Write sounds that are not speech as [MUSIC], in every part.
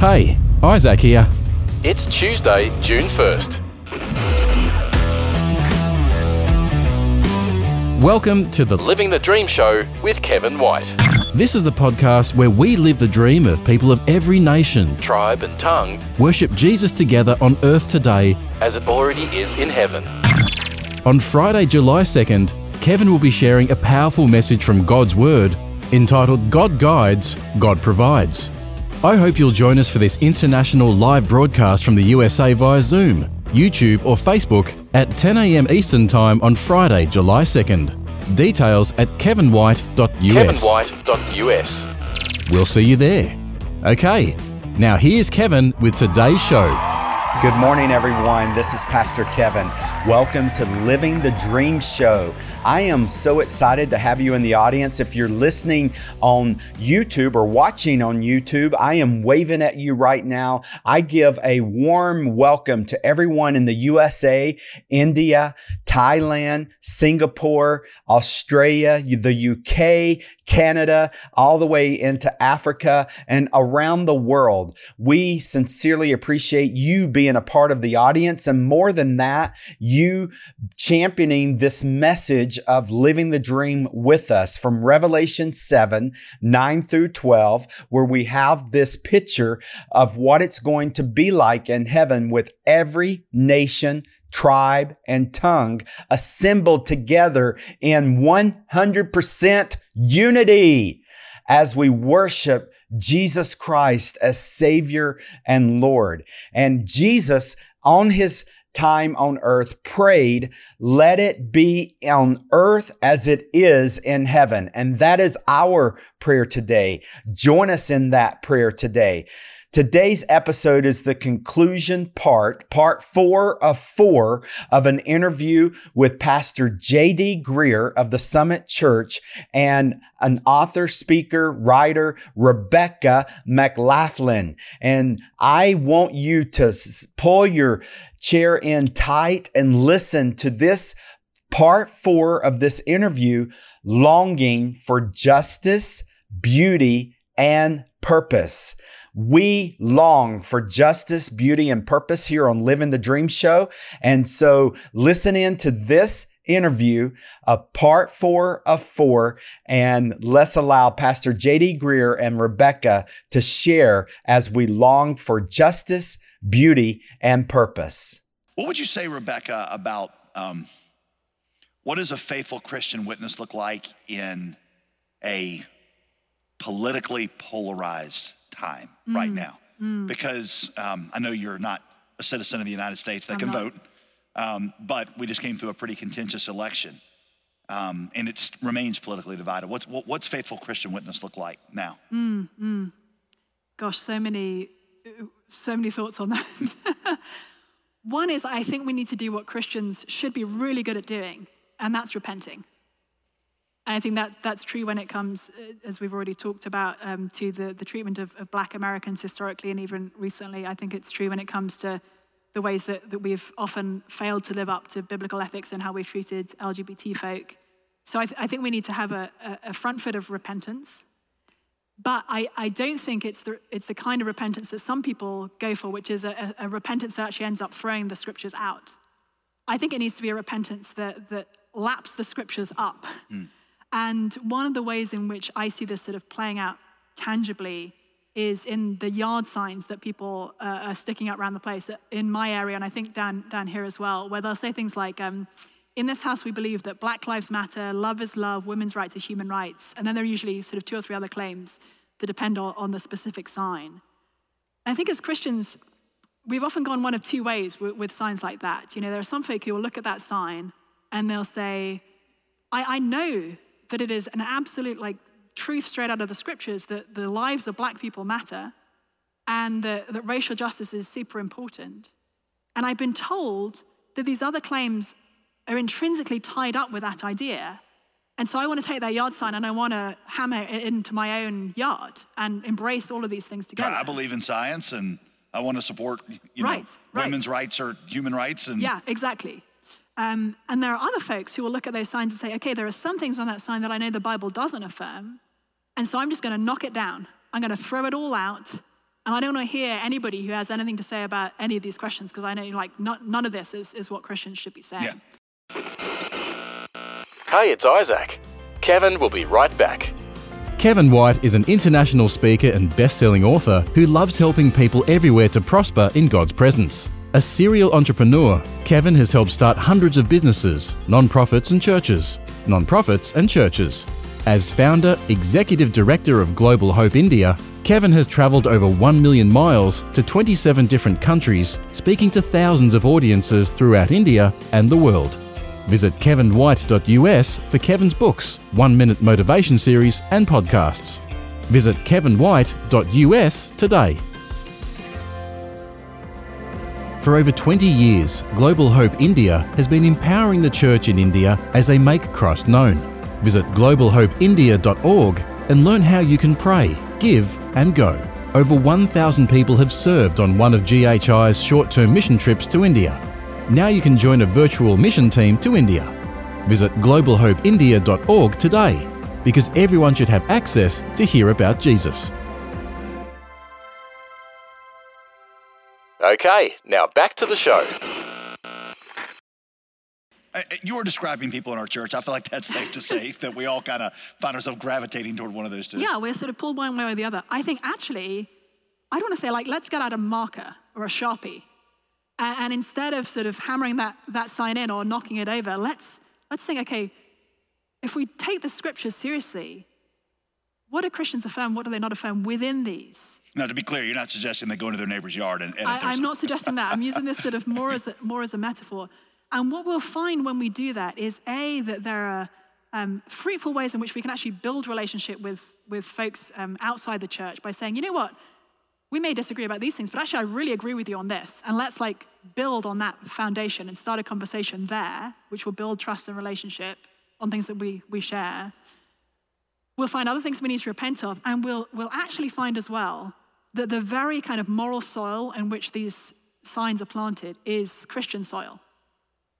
Hey, Isaac here. It's Tuesday, June 1st. Welcome to the Living the Dream Show with Kevin White. This is the podcast where we live the dream of people of every nation, Tribe and tongue worship Jesus together on earth today. as it already is in heaven. On Friday, July 2nd, Kevin will be sharing a powerful message from God's Word entitled God Guides, God Provides. I hope you'll join us for this international live broadcast from the USA via Zoom, YouTube, or Facebook at 10 a.m. Eastern Time on Friday, July 2nd. Details at kevinwhite.us. KevinWhite.us. We'll see you there. Okay, now here's Kevin with today's show. Good morning, everyone. This is Pastor Kevin. Welcome to Living the Dream Show. I am so excited to have you in the audience. If you're listening on YouTube or watching on YouTube, I am waving at you right now. I give a warm welcome to everyone in the USA, India, Thailand, Singapore, Australia, the UK, Canada, all the way into Africa and around the world. We sincerely appreciate you being a part of the audience. And more than that, you championing this message of living the dream with us from Revelation 7 9 through 12, where we have this picture of what it's going to be like in heaven with every nation, tribe, and tongue assembled together in 100% unity as we worship Jesus Christ as Savior and Lord. And Jesus, on his time on earth, prayed, Let it be on earth as it is in heaven. And that is our prayer today. Join us in that prayer today. Today's episode is the conclusion part, part four of four of an interview with Pastor J.D. Greear of the Summit Church and an author, speaker, writer, Rebecca McLaughlin. And I want you to pull your chair in tight and listen to this part four of this interview, longing for justice, beauty, and purpose. We long for justice, beauty, and purpose here on Living the Dream Show. And so listen in to this interview, a part four of four, and let's allow Pastor JD Greear and Rebecca to share as we long for justice, beauty, and purpose. What would you say, Rebecca, about um, what does a faithful Christian witness look like in a politically polarized time right now? Because um, I know you're not a citizen of the United States that can vote, um, but we just came through a pretty contentious election. Um, and it remains politically divided. What's, what, what's faithful Christian witness look like now? Gosh, so many, so many thoughts on that. [LAUGHS] One is I think we need to do what Christians should be really good at doing, and that's repenting. And I think that that's true when it comes, uh, as we've already talked about, um, to the, the treatment of, of Black Americans historically and even recently. I think it's true when it comes to the ways that, that we've often failed to live up to biblical ethics and how we've treated LGBT folk. So I, th- I think we need to have a, a, front foot of repentance. But I, I don't think it's the, it's the kind of repentance that some people go for, which is a, a, a repentance that actually ends up throwing the scriptures out. I think it needs to be a repentance that, that laps the scriptures up. And one of the ways in which I see this sort of playing out tangibly is in the yard signs that people uh, are sticking up around the place in my area, and I think down, here as well, where they'll say things like, um, in this house, we believe that Black Lives Matter, love is love, women's rights are human rights. And then there are usually sort of two or three other claims that depend on, on the specific sign. I think as Christians, we've often gone one of two ways with, with signs like that. You know, there are some folk who will look at that sign and they'll say, I, I know that it is an absolute like truth straight out of the scriptures that the lives of black people matter and that, that racial justice is super important. And I've been told that these other claims are intrinsically tied up with that idea. And so I want to take that yard sign and I want to hammer it into my own yard and embrace all of these things together. I believe in science and I want to support you Right, know, right. women's rights or human rights. And Yeah, exactly. Um, and there are other folks who will look at those signs and say, okay, there are some things on that sign that I know the Bible doesn't affirm. And so I'm just going to knock it down. I'm going to throw it all out And I don't want to hear anybody who has anything to say about any of these questions because I know like not, none of this is, is what Christians should be saying. Yeah. Hey, it's Isaac. Kevin will be right back. Kevin White is an international speaker and best selling author who loves helping people everywhere to prosper in God's presence. A serial entrepreneur, Kevin has helped start hundreds of businesses, non-profits and churches, non-profits and churches. As founder, executive director of Global Hope India, Kevin has travelled over 1 million miles to 27 different countries, speaking to thousands of audiences throughout India and the world. Visit kevinwhite.us for Kevin's books, one minute motivation series, and podcasts. Visit kevinwhite.us today. For over 20 years, Global Hope India has been empowering the church in India as they make Christ known. Visit globalhopeindia.org and learn how you can pray, give, and go. Over 1,000 people have served on one of GHI's short term mission trips to India. Now you can join a virtual mission team to India. Visit globalhopeindia.org today because everyone should have access to hear about Jesus. Okay, now back to the show. Uh, You were describing people in our church. I feel like that's safe to say that we all kind of find ourselves gravitating toward one of those two. Yeah, we're sort of pulled one way or the other. I think actually, I don't want to say like, let's get out a marker or a sharpie, and, and instead of sort of hammering that that sign in or knocking it over, let's let's think. Okay, if we take the scriptures seriously, what do Christians affirm? What do they not affirm within these? Now, to be clear, you're not suggesting they go into their neighbor's yard and I, I'm not suggesting that. I'm using this sort of more as a, more as a metaphor. And what we'll find when we do that is a that there are um, fruitful ways in which we can actually build relationship with with folks um, outside the church by saying, you know what, we may disagree about these things, but actually I really agree with you on this, and let's like build on that foundation and start a conversation there, which will build trust and relationship on things that we we share. We'll find other things we need to repent of, and we'll we'll actually find as well that the very kind of moral soil in which these signs are planted is Christian soil.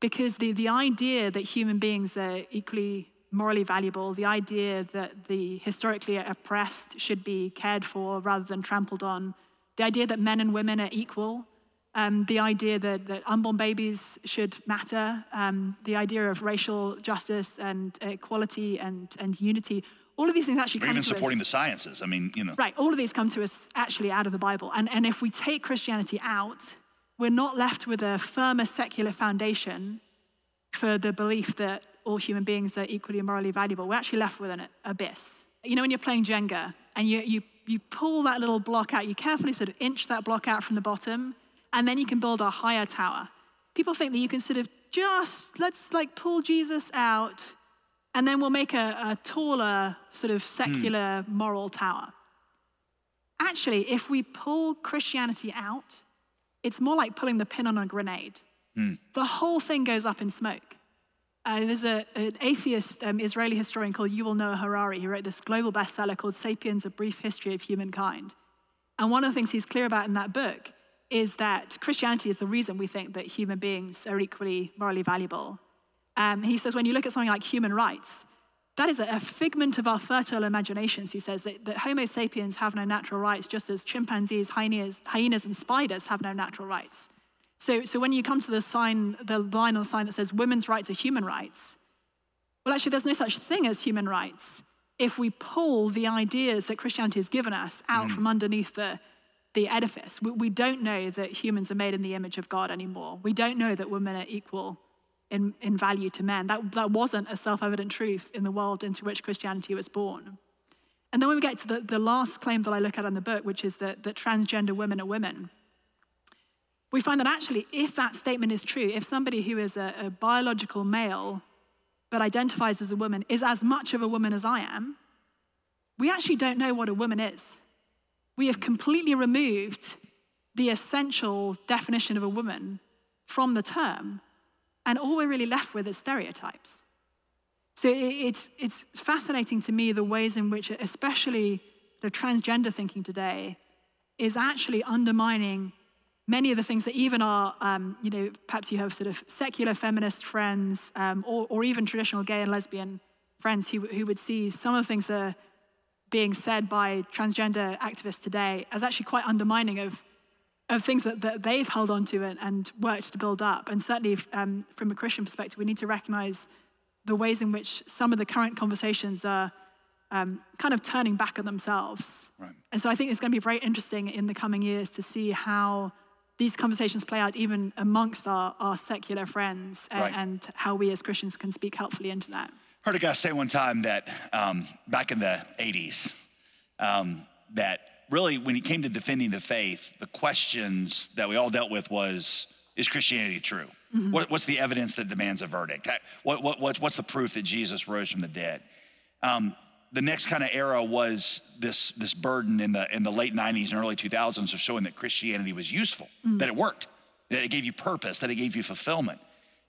Because the, the idea that human beings are equally morally valuable, the idea that the historically oppressed should be cared for rather than trampled on, the idea that men and women are equal, um, the idea that, that unborn babies should matter, um, the idea of racial justice and equality and, and unity, all of these things actually Or come even to supporting us. the sciences. I mean, you know. Right, all of these come to us actually out of the Bible. And, and if we take Christianity out, we're not left with a firmer secular foundation for the belief that all human beings are equally and morally valuable. We're actually left with an abyss. You know, when you're playing Jenga and you, you, you pull that little block out, you carefully sort of inch that block out from the bottom, and then you can build a higher tower. People think that you can sort of just, let's like pull Jesus out, and then we'll make a, a taller, sort of secular moral tower. Actually, if we pull Christianity out, it's more like pulling the pin on a grenade. The whole thing goes up in smoke. Uh, there's a, an atheist um, Israeli historian called Yuval Noah Harari who wrote this global bestseller called Sapiens: A Brief History of Humankind. And one of the things he's clear about in that book is that Christianity is the reason we think that human beings are equally morally valuable. Um, he says when you look at something like human rights, that is a, figment of our fertile imaginations. He says that, that Homo sapiens have no natural rights, just as chimpanzees, hyenas, hyenas, and spiders have no natural rights. So, so when you come to the sign, the line on the sign that says women's rights are human rights, well, actually, there's no such thing as human rights if we pull the ideas that Christianity has given us out from underneath the, the edifice. We, we don't know that humans are made in the image of God anymore. We don't know that women are equal in, in value to men. That, that wasn't a self evident truth in the world into which Christianity was born. And then when we get to the, the last claim that I look at in the book, which is that, that transgender women are women, we find that actually, if that statement is true, if somebody who is a, a biological male but identifies as a woman is as much of a woman as I am, we actually don't know what a woman is. We have completely removed the essential definition of a woman from the term, and all we're really left with is stereotypes. So it's, it's fascinating to me the ways in which, especially the transgender thinking today, is actually undermining many of the things that even are, um, you know, perhaps you have sort of secular feminist friends um, or, or even traditional gay and lesbian friends who, who would see some of the things that are being said by transgender activists today as actually quite undermining of, of things that, that they've held on to and, and worked to build up. And certainly, um, from a Christian perspective, we need to recognize the ways in which some of the current conversations are um, kind of turning back on themselves. Right. And so I think it's going to be very interesting in the coming years to see how these conversations play out even amongst our, our secular friends and, right. and how we as Christians can speak helpfully into that. Heard a guy say one time that um, back in the 80s, um, that really when it came to defending the faith, the questions that we all dealt with was, is Christianity true? Mm-hmm. What, what's the evidence that demands a verdict? What, what, what's the proof that Jesus rose from the dead? Um, the next kind of era was this, this burden in the, in the late 90s and early 2000s of showing that Christianity was useful, mm. that it worked, that it gave you purpose, that it gave you fulfillment.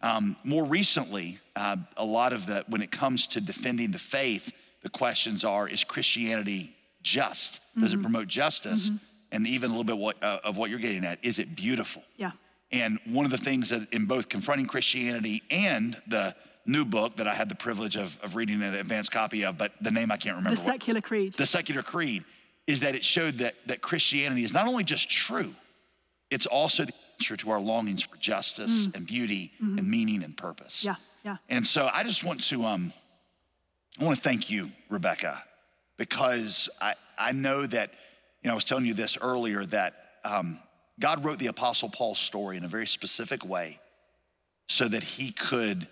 Um, more recently, uh, a lot of the, when it comes to defending the faith, the questions are is Christianity just? Does mm-hmm. it promote justice? Mm-hmm. And even a little bit what, uh, of what you're getting at, is it beautiful? Yeah. And one of the things that in both confronting Christianity and the new book that I had the privilege of, of reading an advanced copy of, but the name I can't remember. The Secular Creed. The Secular Creed is that it showed that, that Christianity is not only just true, it's also the answer to our longings for justice mm. and beauty mm-hmm. and meaning and purpose. Yeah, yeah. And so I just want to, um, I want to thank you, Rebecca, because I, I know that, you know, I was telling you this earlier that um, God wrote the Apostle Paul's story in a very specific way so that he could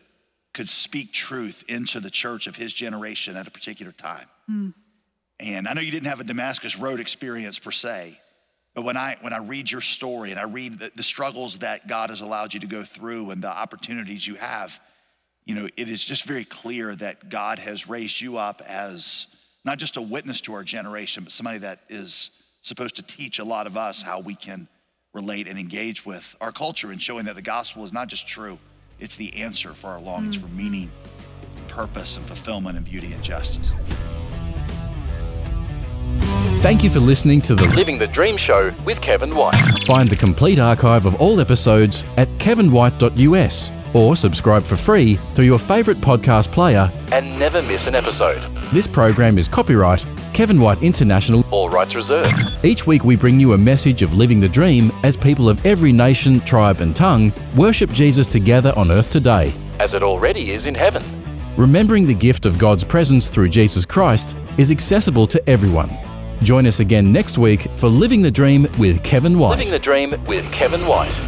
could speak truth into the church of his generation at a particular time. Mm. And I know you didn't have a Damascus Road experience per se, but when I when I read your story and I read the, the struggles that God has allowed you to go through and the opportunities you have, you know, it is just very clear that God has raised you up as not just a witness to our generation, but somebody that is supposed to teach a lot of us how we can relate and engage with our culture and showing that the gospel is not just true, it's the answer for our longings mm. for meaning, purpose, and fulfillment, and beauty and justice. Thank you for listening to the Living the Dream Show with Kevin White. Find the complete archive of all episodes at kevinwhite.us or subscribe for free through your favourite podcast player and never miss an episode. This program is copyright Kevin White International, all rights reserved. Each week we bring you a message of living the dream as people of every nation, tribe, and tongue worship Jesus together on earth today, as it already is in heaven. Remembering the gift of God's presence through Jesus Christ is accessible to everyone. Join us again next week for Living the Dream with Kevin White. Living the Dream with Kevin White.